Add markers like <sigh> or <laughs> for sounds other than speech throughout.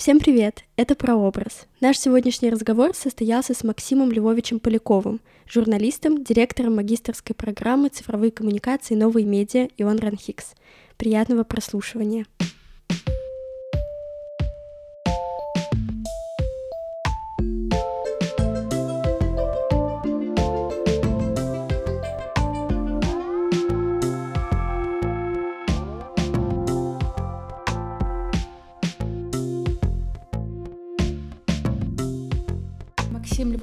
Всем привет! Это «Прообраз». Наш сегодняшний разговор состоялся с Максимом Львовичем Поляковым, журналистом, директором магистрской программы «Цифровые коммуникации. Новые медиа» Ион Ранхикс. Приятного прослушивания!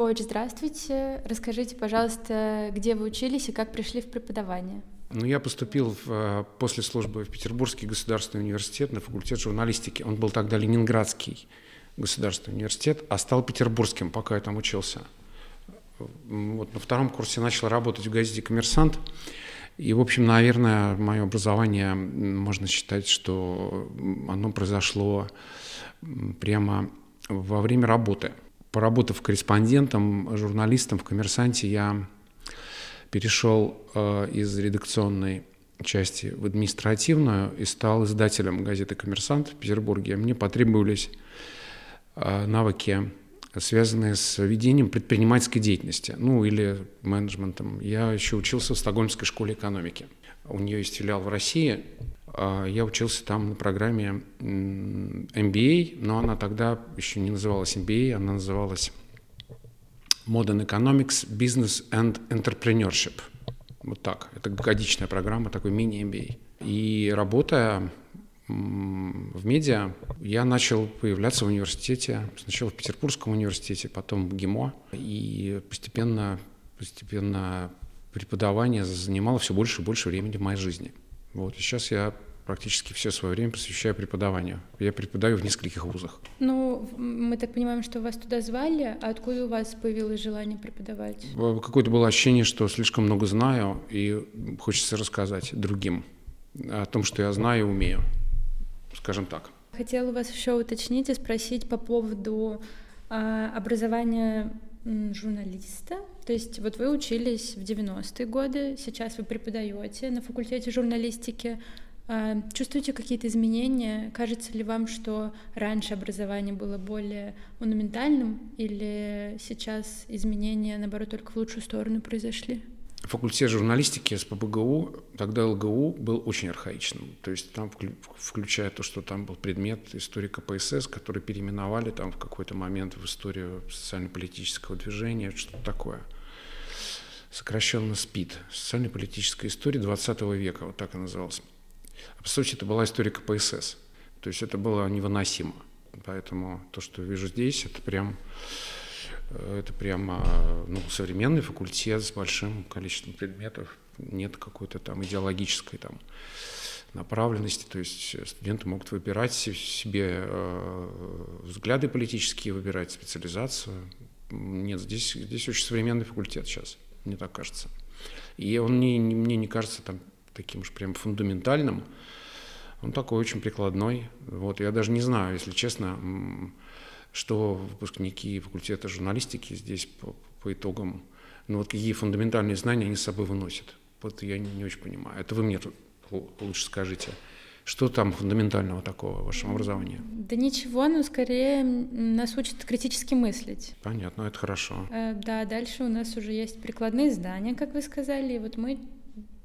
Львович, здравствуйте. Расскажите, пожалуйста, где вы учились и как пришли в преподавание? Ну, я поступил в, э, после службы в Петербургский государственный университет на факультет журналистики. Он был тогда Ленинградский государственный университет, а стал Петербургским, пока я там учился. Вот на втором курсе начал работать в газете «Коммерсант». И, в общем, наверное, мое образование, можно считать, что оно произошло прямо во время работы – поработав корреспондентом, журналистом в «Коммерсанте», я перешел э, из редакционной части в административную и стал издателем газеты «Коммерсант» в Петербурге. Мне потребовались э, навыки, связанные с ведением предпринимательской деятельности, ну или менеджментом. Я еще учился в Стокгольмской школе экономики. У нее есть филиал в России, я учился там на программе MBA, но она тогда еще не называлась MBA, она называлась Modern Economics, Business and Entrepreneurship. Вот так. Это годичная программа, такой мини-MBA. И работая в медиа, я начал появляться в университете, сначала в Петербургском университете, потом в ГИМО, и постепенно, постепенно преподавание занимало все больше и больше времени в моей жизни. Вот, и сейчас я практически все свое время посвящаю преподаванию. Я преподаю в нескольких вузах. Ну, мы так понимаем, что вас туда звали, а откуда у вас появилось желание преподавать? Какое-то было ощущение, что слишком много знаю, и хочется рассказать другим о том, что я знаю и умею, скажем так. Хотела вас еще уточнить и спросить по поводу э, образования журналиста. То есть вот вы учились в 90-е годы, сейчас вы преподаете на факультете журналистики. А, чувствуете какие-то изменения? Кажется ли вам, что раньше образование было более монументальным, или сейчас изменения, наоборот, только в лучшую сторону произошли? Факультет журналистики с ПБГУ, тогда ЛГУ, был очень архаичным. То есть там, включая то, что там был предмет истории КПСС, который переименовали там в какой-то момент в историю социально-политического движения, что-то такое. Сокращенно СПИД. Социально-политическая история 20 века, вот так и называлась. А по сути, это была история КПСС. То есть это было невыносимо. Поэтому то, что вижу здесь, это прям э, это прямо ну, современный факультет с большим количеством предметов. Нет какой-то там идеологической там, направленности. То есть студенты могут выбирать себе э, взгляды политические, выбирать специализацию. Нет, здесь, здесь очень современный факультет сейчас, мне так кажется. И он не, не, мне не кажется там таким уж прям фундаментальным. Он такой очень прикладной. Вот, я даже не знаю, если честно, что выпускники факультета журналистики здесь по, по итогам, ну вот какие фундаментальные знания они с собой выносят. Вот я не, не очень понимаю. Это вы мне лучше скажите. Что там фундаментального такого в вашем образовании? Да ничего, но скорее нас учат критически мыслить. Понятно, это хорошо. Э, да, дальше у нас уже есть прикладные знания, как вы сказали, и вот мы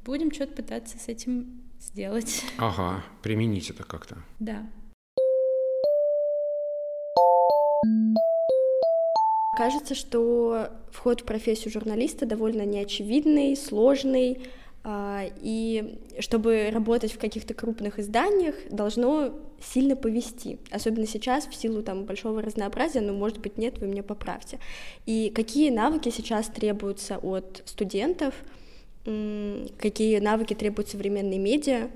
Будем что-то пытаться с этим сделать. Ага, применить это как-то. Да. Кажется, что вход в профессию журналиста довольно неочевидный, сложный, и чтобы работать в каких-то крупных изданиях, должно сильно повести, особенно сейчас в силу там большого разнообразия, но может быть нет, вы меня поправьте. И какие навыки сейчас требуются от студентов, какие навыки требуют современные медиа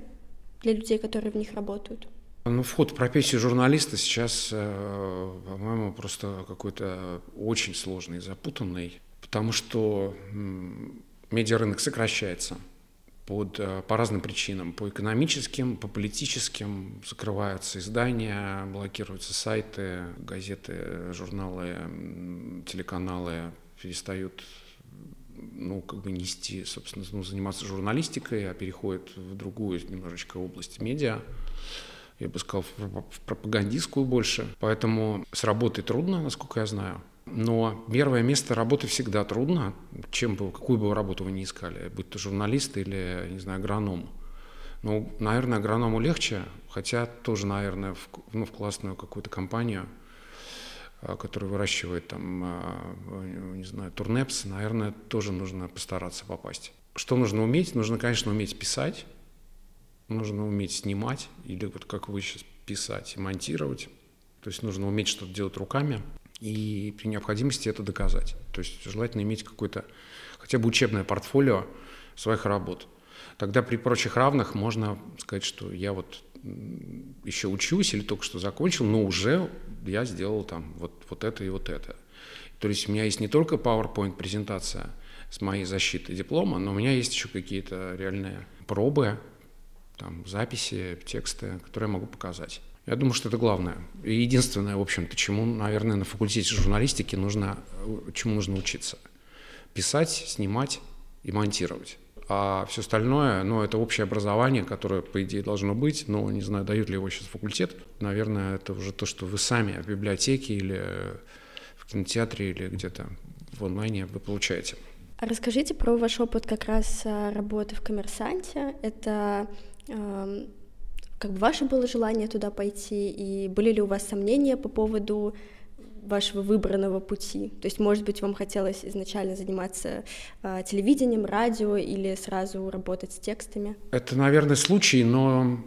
для людей, которые в них работают? Ну, вход в профессию журналиста сейчас, э, по-моему, просто какой-то очень сложный, запутанный, потому что медиарынок сокращается под, э, по разным причинам, по экономическим, по политическим, закрываются издания, блокируются сайты, газеты, журналы, телеканалы перестают ну, как бы нести, собственно, ну, заниматься журналистикой, а переходит в другую немножечко область медиа. я бы сказал, в пропагандистскую больше. Поэтому с работой трудно, насколько я знаю. Но первое место работы всегда трудно, чем бы, какую бы работу вы ни искали, будь то журналист или, не знаю, агроном. Ну, наверное, агроному легче, хотя тоже, наверное, в, ну, в классную какую-то компанию, а, которая выращивает там, а, не знаю, турнепс, наверное, тоже нужно постараться попасть. Что нужно уметь? Нужно, конечно, уметь писать, нужно уметь снимать, или вот как вы сейчас писать и монтировать. То есть нужно уметь что-то делать руками и при необходимости это доказать. То есть желательно иметь какое-то хотя бы учебное портфолио своих работ. Тогда при прочих равных можно сказать, что я вот еще учусь или только что закончил, но уже я сделал там вот, вот это и вот это. То есть у меня есть не только PowerPoint-презентация с моей защитой диплома, но у меня есть еще какие-то реальные пробы, там, записи, тексты, которые я могу показать. Я думаю, что это главное. И единственное, в общем-то, чему, наверное, на факультете журналистики нужно, чему нужно учиться. Писать, снимать и монтировать. А все остальное, ну, это общее образование, которое, по идее, должно быть, но не знаю, дают ли его сейчас факультет. Наверное, это уже то, что вы сами в библиотеке или в кинотеатре или где-то в онлайне вы получаете. Расскажите про ваш опыт как раз а, работы в «Коммерсанте». Это эм, как бы ваше было желание туда пойти, и были ли у вас сомнения по поводу вашего выбранного пути? То есть, может быть, вам хотелось изначально заниматься э, телевидением, радио или сразу работать с текстами? Это, наверное, случай, но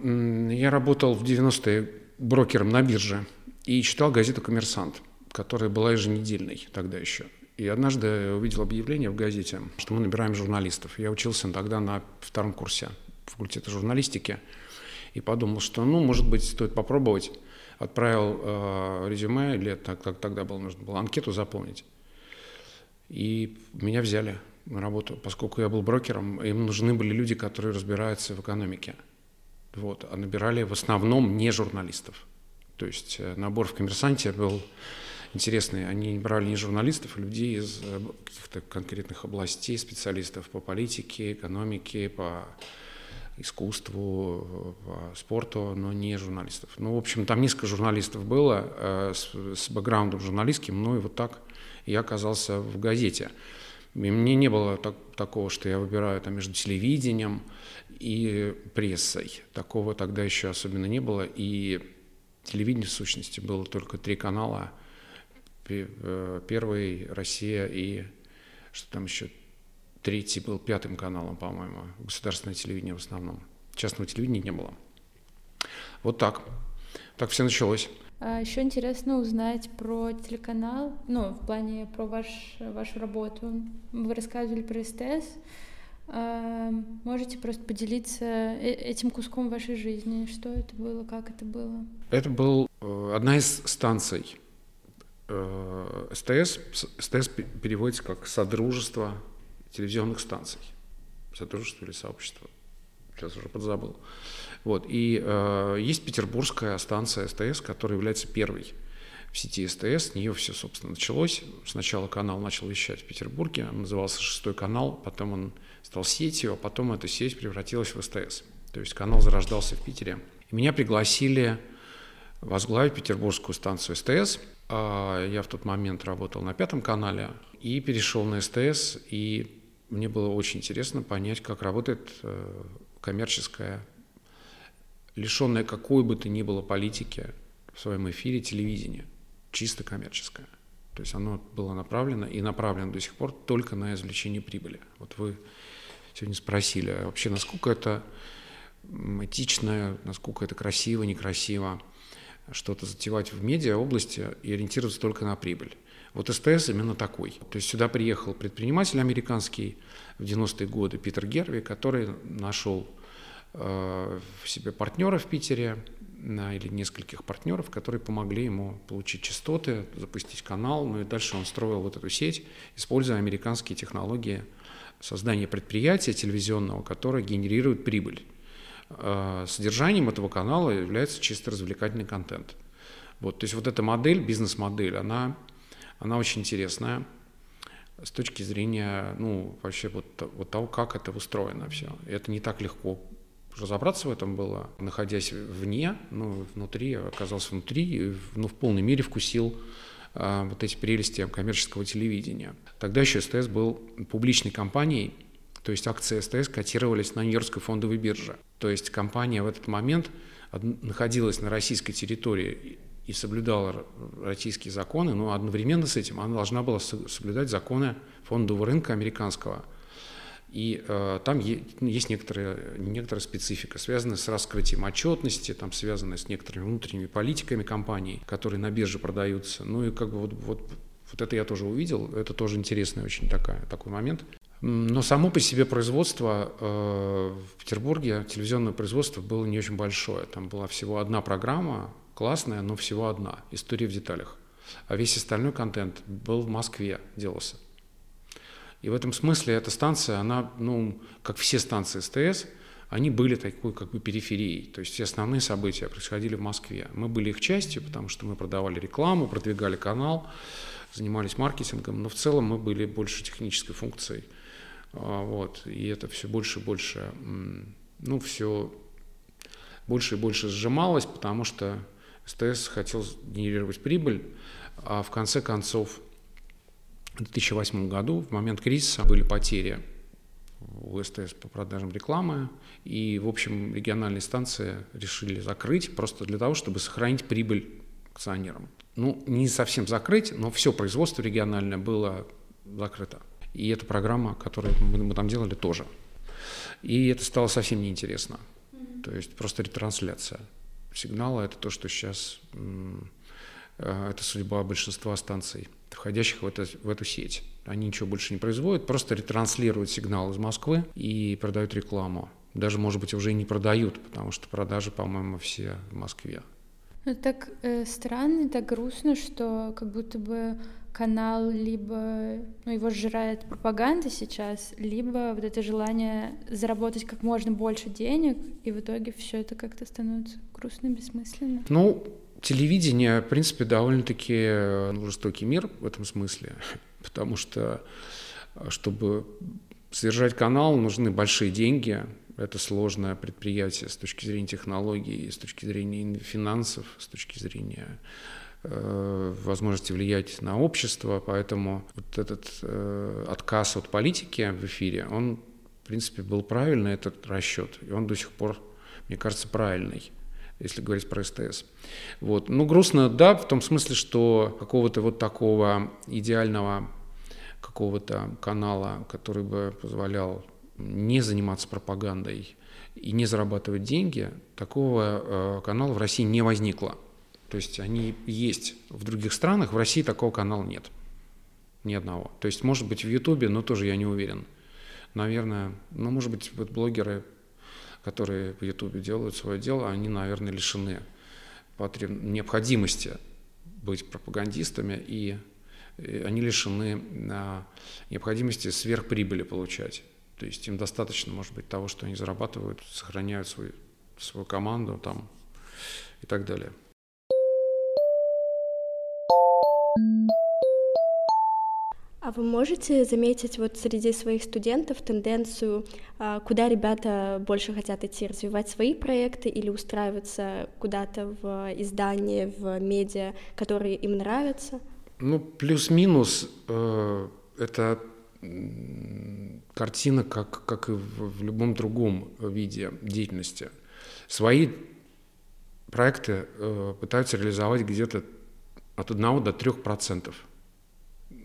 я работал в 90-е брокером на бирже и читал газету «Коммерсант», которая была еженедельной тогда еще. И однажды увидел объявление в газете, что мы набираем журналистов. Я учился тогда на втором курсе факультета журналистики и подумал, что, ну, может быть, стоит попробовать. Отправил э, резюме, или так, так, тогда было нужно было анкету заполнить. И меня взяли на работу, поскольку я был брокером, им нужны были люди, которые разбираются в экономике. Вот, а набирали в основном не журналистов. То есть э, набор в коммерсанте был интересный. Они брали не журналистов, а людей из э, каких-то конкретных областей, специалистов по политике, экономике, по искусству, по спорту, но не журналистов. Ну, в общем, там несколько журналистов было э, с, с бэкграундом журналистским, ну и вот так я оказался в газете. И мне не было так, такого, что я выбираю там между телевидением и прессой. Такого тогда еще особенно не было. И телевидение, в сущности, было только три канала. Э, первый, Россия и что там еще, Третий был пятым каналом, по-моему. Государственное телевидение в основном. Частного телевидения не было. Вот так. Так все началось. А еще интересно узнать про телеканал, ну, в плане про ваш, вашу работу. Вы рассказывали про СТС. А, можете просто поделиться э, этим куском вашей жизни? Что это было, как это было? Это был э, одна из станций э, СТС. СТС переводится как «Содружество телевизионных станций, сотрудничество или сообщество, сейчас уже подзабыл. Вот. И э, есть петербургская станция СТС, которая является первой в сети СТС. С нее все, собственно, началось. Сначала канал начал вещать в Петербурге, он назывался «Шестой канал», потом он стал сетью, а потом эта сеть превратилась в СТС. То есть канал зарождался в Питере. И меня пригласили возглавить петербургскую станцию СТС. А я в тот момент работал на пятом канале и перешел на СТС, и мне было очень интересно понять, как работает э, коммерческая, лишенная какой бы то ни было политики в своем эфире телевидение, чисто коммерческое. То есть оно было направлено и направлено до сих пор только на извлечение прибыли. Вот вы сегодня спросили, а вообще насколько это этично, насколько это красиво, некрасиво что-то затевать в медиа области и ориентироваться только на прибыль. Вот СТС именно такой. То есть сюда приехал предприниматель американский в 90-е годы Питер Герви, который нашел э, в себе партнера в Питере или нескольких партнеров, которые помогли ему получить частоты, запустить канал, ну и дальше он строил вот эту сеть, используя американские технологии создания предприятия телевизионного, которое генерирует прибыль. Э, содержанием этого канала является чисто развлекательный контент. Вот, то есть вот эта модель, бизнес-модель, она она очень интересная с точки зрения, ну, вообще вот, вот того, как это устроено все. И это не так легко разобраться в этом было, находясь вне, ну, внутри, оказался внутри, ну, в полной мере вкусил а, вот эти прелести коммерческого телевидения. Тогда еще СТС был публичной компанией, то есть акции СТС котировались на Нью-Йоркской фондовой бирже. То есть компания в этот момент находилась на российской территории и соблюдала российские законы, но одновременно с этим она должна была соблюдать законы фондового рынка американского – и э, там есть некоторая, некоторая специфика, связанная с раскрытием отчетности, там связанная с некоторыми внутренними политиками компаний, которые на бирже продаются. Ну и как бы вот, вот, вот это я тоже увидел, это тоже интересный очень такая, такой момент. Но само по себе производство э, в Петербурге, телевизионное производство было не очень большое. Там была всего одна программа, классная, но всего одна, «История в деталях». А весь остальной контент был в Москве, делался. И в этом смысле эта станция, она, ну, как все станции СТС, они были такой как бы периферией. То есть все основные события происходили в Москве. Мы были их частью, потому что мы продавали рекламу, продвигали канал, занимались маркетингом, но в целом мы были больше технической функцией. А, вот. И это все больше и больше, ну, все больше и больше сжималось, потому что СТС хотел генерировать прибыль, а в конце концов в 2008 году, в момент кризиса, были потери у СТС по продажам рекламы, и, в общем, региональные станции решили закрыть просто для того, чтобы сохранить прибыль акционерам. Ну, не совсем закрыть, но все производство региональное было закрыто. И эта программа, которую мы, мы там делали, тоже. И это стало совсем неинтересно. То есть просто ретрансляция сигнала – это то, что сейчас, э, это судьба большинства станций – входящих в, это, в эту сеть. Они ничего больше не производят, просто ретранслируют сигнал из Москвы и продают рекламу. Даже, может быть, уже и не продают, потому что продажи, по-моему, все в Москве. Ну, так э, странно, так грустно, что как будто бы канал либо ну, его сжирает пропаганда сейчас, либо вот это желание заработать как можно больше денег, и в итоге все это как-то становится грустно, бессмысленно. Ну, телевидение, в принципе, довольно-таки э, жестокий мир в этом смысле, <laughs> потому что, э, чтобы содержать канал, нужны большие деньги, это сложное предприятие с точки зрения технологий, с точки зрения финансов, с точки зрения э, возможности влиять на общество, поэтому вот этот э, отказ от политики в эфире, он, в принципе, был правильный, этот расчет, и он до сих пор, мне кажется, правильный если говорить про СТС. Вот. Ну, грустно, да, в том смысле, что какого-то вот такого идеального какого-то канала, который бы позволял не заниматься пропагандой и не зарабатывать деньги, такого э, канала в России не возникло. То есть они есть в других странах, в России такого канала нет. Ни одного. То есть, может быть, в Ютубе, но тоже я не уверен. Наверное, ну, может быть, вот блогеры которые в Ютубе делают свое дело, они, наверное, лишены потреб... необходимости быть пропагандистами, и они лишены а, необходимости сверхприбыли получать. То есть им достаточно, может быть, того, что они зарабатывают, сохраняют свою, свою команду там и так далее. А вы можете заметить вот среди своих студентов тенденцию, а, куда ребята больше хотят идти, развивать свои проекты или устраиваться куда-то в издание, в медиа, которые им нравятся? Ну, плюс-минус э, это картина, как, как и в, в любом другом виде деятельности. Свои проекты э, пытаются реализовать где-то от 1 до 3 процентов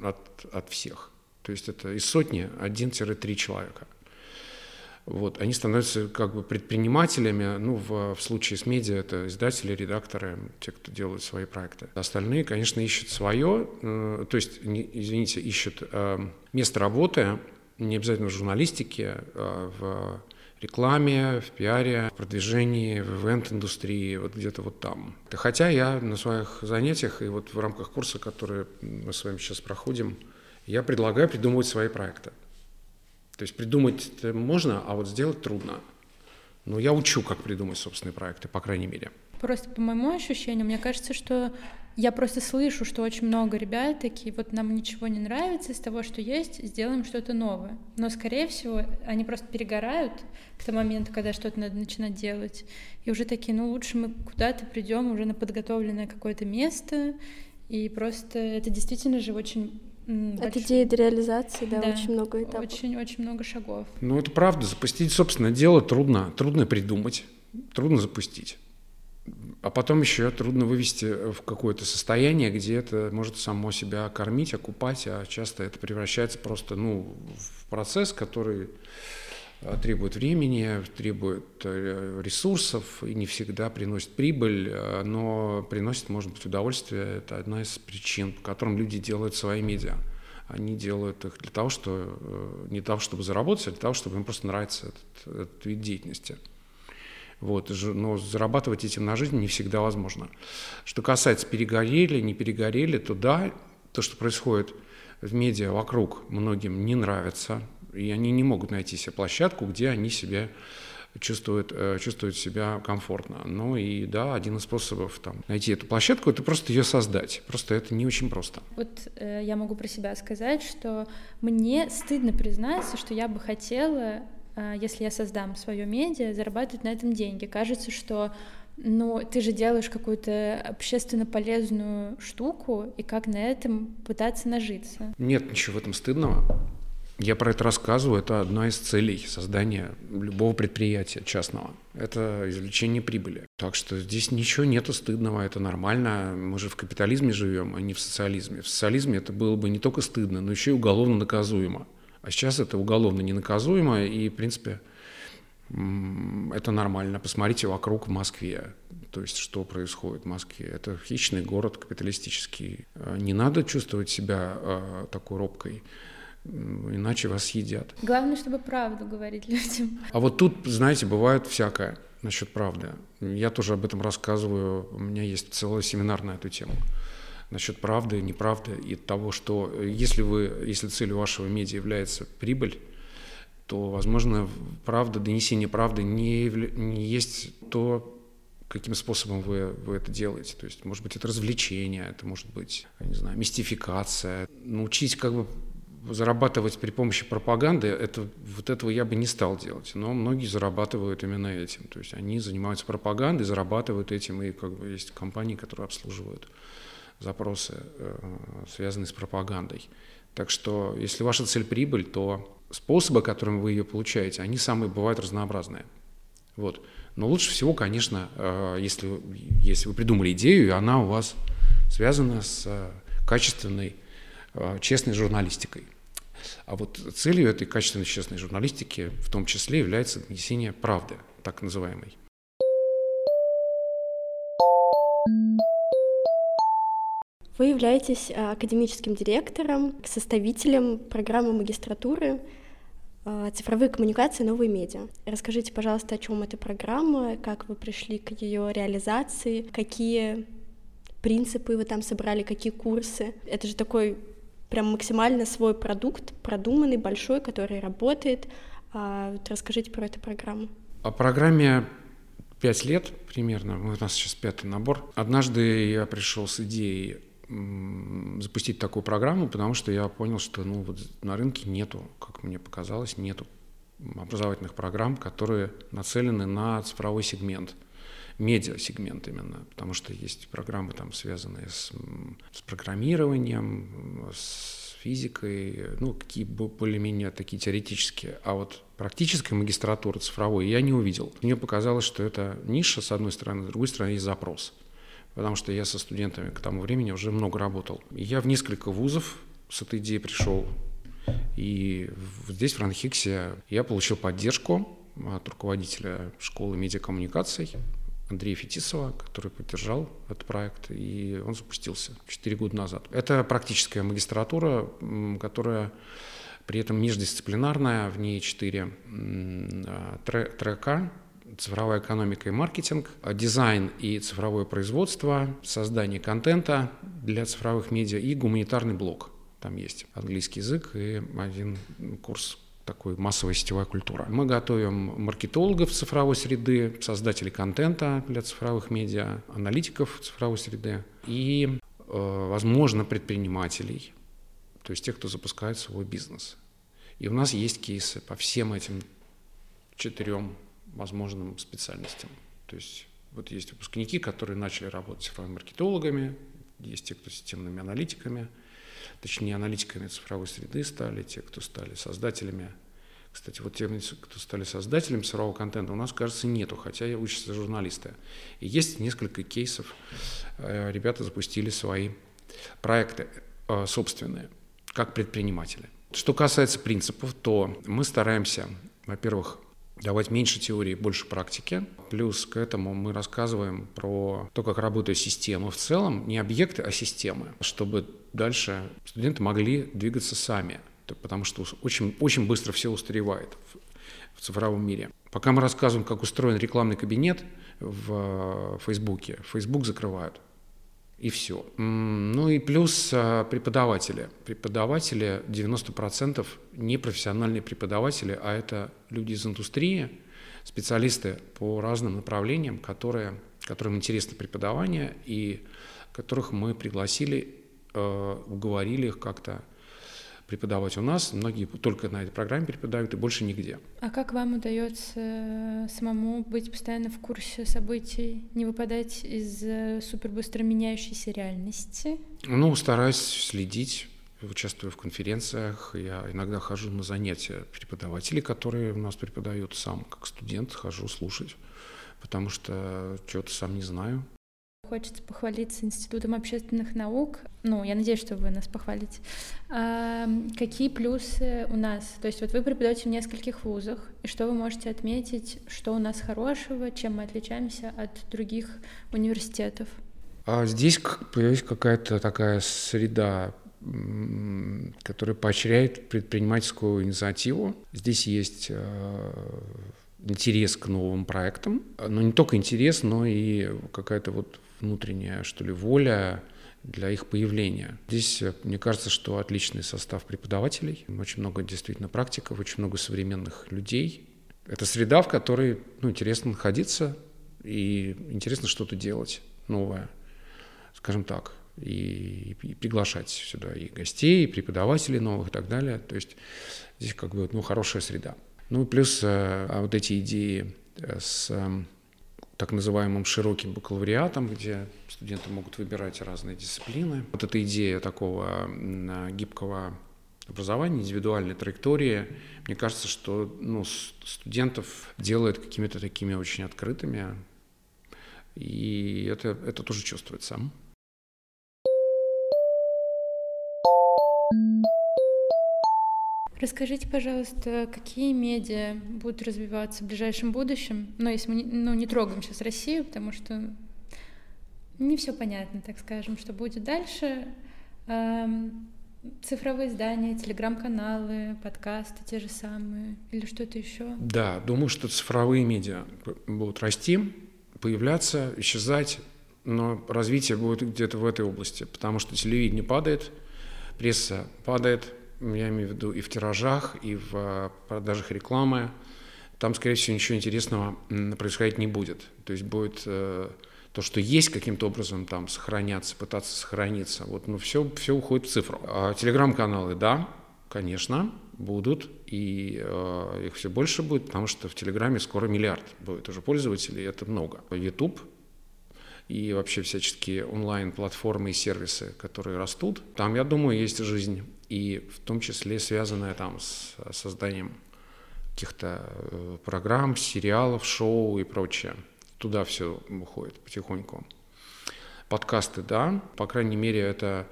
от, от всех. То есть это из сотни 1-3 человека. Вот, они становятся как бы предпринимателями, ну, в, в случае с медиа это издатели, редакторы, те, кто делают свои проекты. Остальные, конечно, ищут свое, э, то есть, не, извините, ищут э, место работы, не обязательно в журналистике, а в рекламе, в пиаре, в продвижении, в ивент-индустрии, вот где-то вот там. Хотя я на своих занятиях и вот в рамках курса, который мы с вами сейчас проходим, я предлагаю придумывать свои проекты. То есть придумать можно, а вот сделать трудно. Но я учу, как придумать собственные проекты, по крайней мере. Просто по моему ощущению, мне кажется, что Я просто слышу, что очень много ребят такие, вот нам ничего не нравится из того, что есть, сделаем что-то новое. Но, скорее всего, они просто перегорают к тому моменту, когда что-то надо начинать делать. И уже такие, ну лучше мы куда-то придем уже на подготовленное какое-то место. И просто это действительно же очень от большой... идеи до реализации, да, да, очень много этапов. Очень-очень много шагов. Ну, это правда. Запустить собственное дело трудно. Трудно придумать, трудно запустить. А потом еще трудно вывести в какое-то состояние, где это может само себя кормить, окупать, а часто это превращается просто ну, в процесс, который э, требует времени, требует э, ресурсов и не всегда приносит прибыль, э, но приносит, может быть, удовольствие. Это одна из причин, по которым люди делают свои медиа. Они делают их для того, что, не для того, чтобы заработать, а для того, чтобы им просто нравится этот, этот вид деятельности. Вот, но зарабатывать этим на жизнь не всегда возможно. Что касается перегорели, не перегорели, то да, то, что происходит в медиа вокруг, многим не нравится, и они не могут найти себе площадку, где они себя чувствуют, э, чувствуют себя комфортно. Ну и да, один из способов там, найти эту площадку – это просто ее создать. Просто это не очень просто. Вот э, я могу про себя сказать, что мне стыдно признаться, что я бы хотела а, если я создам свое медиа, зарабатывать на этом деньги. Кажется, что ну, ты же делаешь какую-то общественно полезную штуку, и как на этом пытаться нажиться? Нет ничего в этом стыдного. Я про это рассказываю, это одна из целей создания любого предприятия частного. Это извлечение прибыли. Так что здесь ничего нету стыдного, это нормально. Мы же в капитализме живем, а не в социализме. В социализме это было бы не только стыдно, но еще и уголовно наказуемо. А сейчас это уголовно ненаказуемо, и, в принципе, это нормально. Посмотрите вокруг в Москве. То есть, что происходит в Москве. Это хищный город капиталистический. А, не надо чувствовать себя э, такой робкой, иначе вас съедят. Главное, чтобы правду говорить людям. А вот тут, знаете, бывает всякое насчет правды. Я тоже об этом рассказываю. У меня есть целый семинар на эту тему насчет правды, неправды и того, что э, если, вы, если целью вашего медиа является прибыль, то, возможно, правда, донесение правды не, не есть то, каким способом вы, вы это делаете. То есть, может быть, это развлечение, это может быть, я не знаю, мистификация. Научить как бы зарабатывать при помощи пропаганды, это, вот этого я бы не стал делать. Но многие зарабатывают именно этим. То есть они занимаются пропагандой, зарабатывают этим, и как бы есть компании, которые обслуживают запросы, э, связанные с пропагандой. Так что, если ваша цель прибыль, то способы, которыми вы ее получаете, они самые бывают разнообразные. Вот. Но лучше всего, конечно, э, если, если вы придумали идею, и она у вас связана с э, качественной, честной журналистикой. А вот целью этой качественной, честной журналистики в том числе является донесение правды, так называемой. Вы являетесь а, академическим директором, составителем программы магистратуры а, «Цифровые коммуникации. Новые медиа». Расскажите, пожалуйста, о чем эта программа, как вы пришли к ее реализации, какие принципы вы там собрали, какие курсы. Это же такой прям максимально свой продукт, продуманный, большой, который работает. А, вот расскажите про эту программу. О программе пять лет примерно, у нас сейчас пятый набор. Однажды я пришел с идеей запустить такую программу, потому что я понял, что ну, вот на рынке нету, как мне показалось, нету образовательных программ, которые нацелены на цифровой сегмент, медиа-сегмент именно, потому что есть программы, там, связанные с, с программированием, с физикой, ну, какие более-менее такие теоретические, а вот практической магистратуры цифровой я не увидел. Мне показалось, что это ниша, с одной стороны, с другой стороны, есть запрос потому что я со студентами к тому времени уже много работал. Я в несколько вузов с этой идеей пришел. И здесь, в Ранхиксе, я получил поддержку от руководителя школы медиакоммуникаций Андрея Фетисова, который поддержал этот проект, и он запустился 4 года назад. Это практическая магистратура, которая при этом междисциплинарная, в ней 4 а, трека, цифровая экономика и маркетинг, дизайн и цифровое производство, создание контента для цифровых медиа и гуманитарный блок. Там есть английский язык и один курс такой массовая сетевая культура. Мы готовим маркетологов цифровой среды, создателей контента для цифровых медиа, аналитиков цифровой среды и возможно, предпринимателей, то есть тех, кто запускает свой бизнес. И у нас есть кейсы по всем этим четырем возможным специальностям. То есть вот есть выпускники, которые начали работать цифровыми маркетологами, есть те, кто системными аналитиками, точнее аналитиками цифровой среды стали, те, кто стали создателями. Кстати, вот те, кто стали создателями цифрового контента, у нас, кажется, нету, хотя я учатся журналисты. И есть несколько кейсов. Э, ребята запустили свои проекты э, собственные, как предприниматели. Что касается принципов, то мы стараемся, во-первых, давать меньше теории, больше практики. Плюс к этому мы рассказываем про то, как работает система в целом, не объекты, а системы, чтобы дальше студенты могли двигаться сами, потому что очень, очень быстро все устаревает в, в цифровом мире. Пока мы рассказываем, как устроен рекламный кабинет в Фейсбуке, Фейсбук закрывают и все. Ну и плюс а, преподаватели. Преподаватели 90% не профессиональные преподаватели, а это люди из индустрии, специалисты по разным направлениям, которые, которым интересно преподавание и которых мы пригласили, э, уговорили их как-то преподавать у нас. Многие только на этой программе преподают и больше нигде. А как вам удается самому быть постоянно в курсе событий, не выпадать из э, супербыстро меняющейся реальности? Ну, стараюсь следить участвую в конференциях, я иногда хожу на занятия преподавателей, которые у нас преподают сам, как студент, хожу слушать, потому что что-то сам не знаю. Хочется похвалиться Институтом общественных наук. Ну, я надеюсь, что вы нас похвалите. А, какие плюсы у нас? То есть вот вы преподаете в нескольких вузах, и что вы можете отметить, что у нас хорошего, чем мы отличаемся от других университетов? А здесь появилась какая-то такая среда которая поощряет предпринимательскую инициативу. Здесь есть э, интерес к новым проектам, но не только интерес, но и какая-то вот внутренняя, что ли, воля для их появления. Здесь, мне кажется, что отличный состав преподавателей, очень много действительно практиков, очень много современных людей. Это среда, в которой ну, интересно находиться и интересно что-то делать новое, скажем так, и, и приглашать сюда и гостей, и преподавателей новых и так далее. То есть здесь как бы ну, хорошая среда. Ну плюс э, а вот эти идеи э, с так называемым широким бакалавриатом, где студенты могут выбирать разные дисциплины. Вот эта идея такого гибкого образования, индивидуальной траектории, мне кажется, что ну, студентов делает какими-то такими очень открытыми, и это, это тоже чувствуется. Расскажите, пожалуйста, какие медиа будут развиваться в ближайшем будущем? Ну, если мы ну, не трогаем сейчас Россию, потому что не все понятно, так скажем, что будет дальше. Эм, цифровые издания, телеграм-каналы, подкасты те же самые или что-то еще? Да, думаю, что цифровые медиа будут расти, появляться, исчезать, но развитие будет где-то в этой области, потому что телевидение падает, пресса падает, я имею в виду и в тиражах, и в э, продажах рекламы, там, скорее всего, ничего интересного происходить не будет. То есть будет э, то, что есть каким-то образом там сохраняться, пытаться сохраниться. Вот, ну, все, все уходит в цифру. А телеграм-каналы, да, конечно, будут, и э, их все больше будет, потому что в Телеграме скоро миллиард будет уже пользователей, это много. YouTube и вообще всяческие онлайн-платформы и сервисы, которые растут, там, я думаю, есть жизнь, и в том числе связанная там с созданием каких-то э, программ, сериалов, шоу и прочее. Туда все уходит потихоньку. Подкасты, да, по крайней мере, это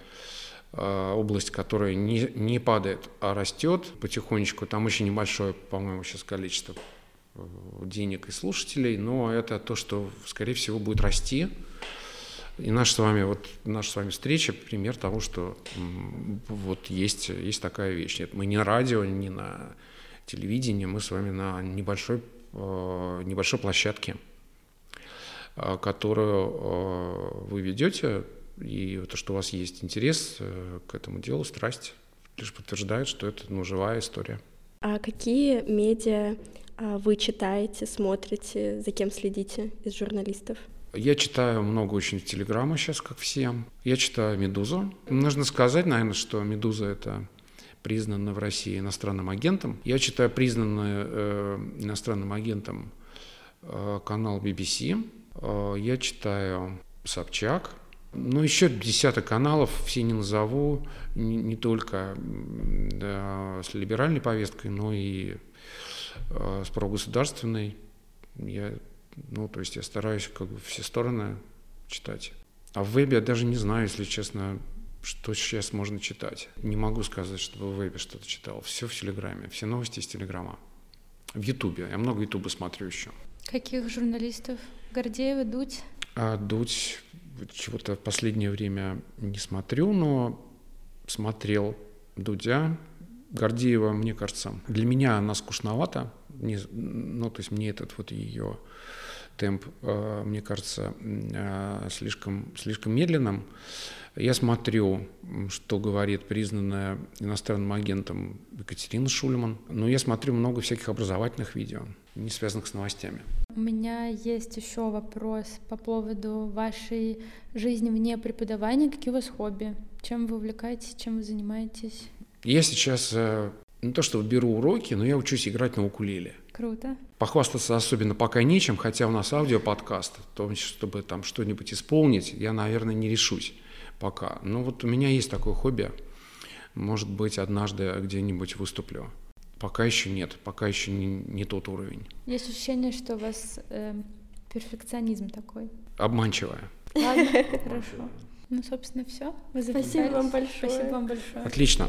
э, область, которая не, не падает, а растет потихонечку. Там очень небольшое, по-моему, сейчас количество денег и слушателей, но это то, что, скорее всего, будет расти. И наша с вами, вот, наша с вами встреча – пример того, что вот есть, есть такая вещь. Нет, мы не на радио, не на телевидении, мы с вами на небольшой, э, небольшой площадке, э, которую э, вы ведете, и то, что у вас есть интерес к этому делу, страсть, лишь подтверждает, что это ну, живая история. А какие медиа а, вы читаете, смотрите, за кем следите из журналистов? Я читаю много очень Телеграма сейчас, как все. Я читаю «Медузу». Нужно сказать, наверное, что «Медуза» — это признанный в России иностранным агентом. Я читаю признанный э, иностранным агентом э, канал BBC. Э, я читаю Собчак. Ну, еще десяток каналов, все не назову, не, не только да, с либеральной повесткой, но и э, с прогосударственной. Я ну, то есть я стараюсь как бы все стороны читать. А в вебе я даже не знаю, если честно, что сейчас можно читать. Не могу сказать, чтобы в вебе что-то читал. Все в Телеграме, все новости из Телеграма. В Ютубе. Я много Ютуба смотрю еще. Каких журналистов? Гордеева, Дудь? А Дудь чего-то в последнее время не смотрю, но смотрел Дудя. Гордеева, мне кажется, для меня она скучновата. Не, ну, то есть мне этот вот ее темп, э, мне кажется, э, слишком, слишком медленным. Я смотрю, что говорит признанная иностранным агентом Екатерина Шульман. Но я смотрю много всяких образовательных видео, не связанных с новостями. У меня есть еще вопрос по поводу вашей жизни вне преподавания. Какие у вас хобби? Чем вы увлекаетесь, чем вы занимаетесь? Я сейчас э, не то что беру уроки, но я учусь играть на укулеле. Круто. Похвастаться особенно пока нечем, хотя у нас аудиоподкаст, то, чтобы там что-нибудь исполнить, я, наверное, не решусь пока. Но вот у меня есть такое хобби. Может быть, однажды где-нибудь выступлю. Пока еще нет, пока еще не, не тот уровень. Есть ощущение, что у вас э, перфекционизм такой. Обманчивая. Ладно, хорошо. Ну, собственно, все. Спасибо вам большое. Спасибо вам большое. Отлично.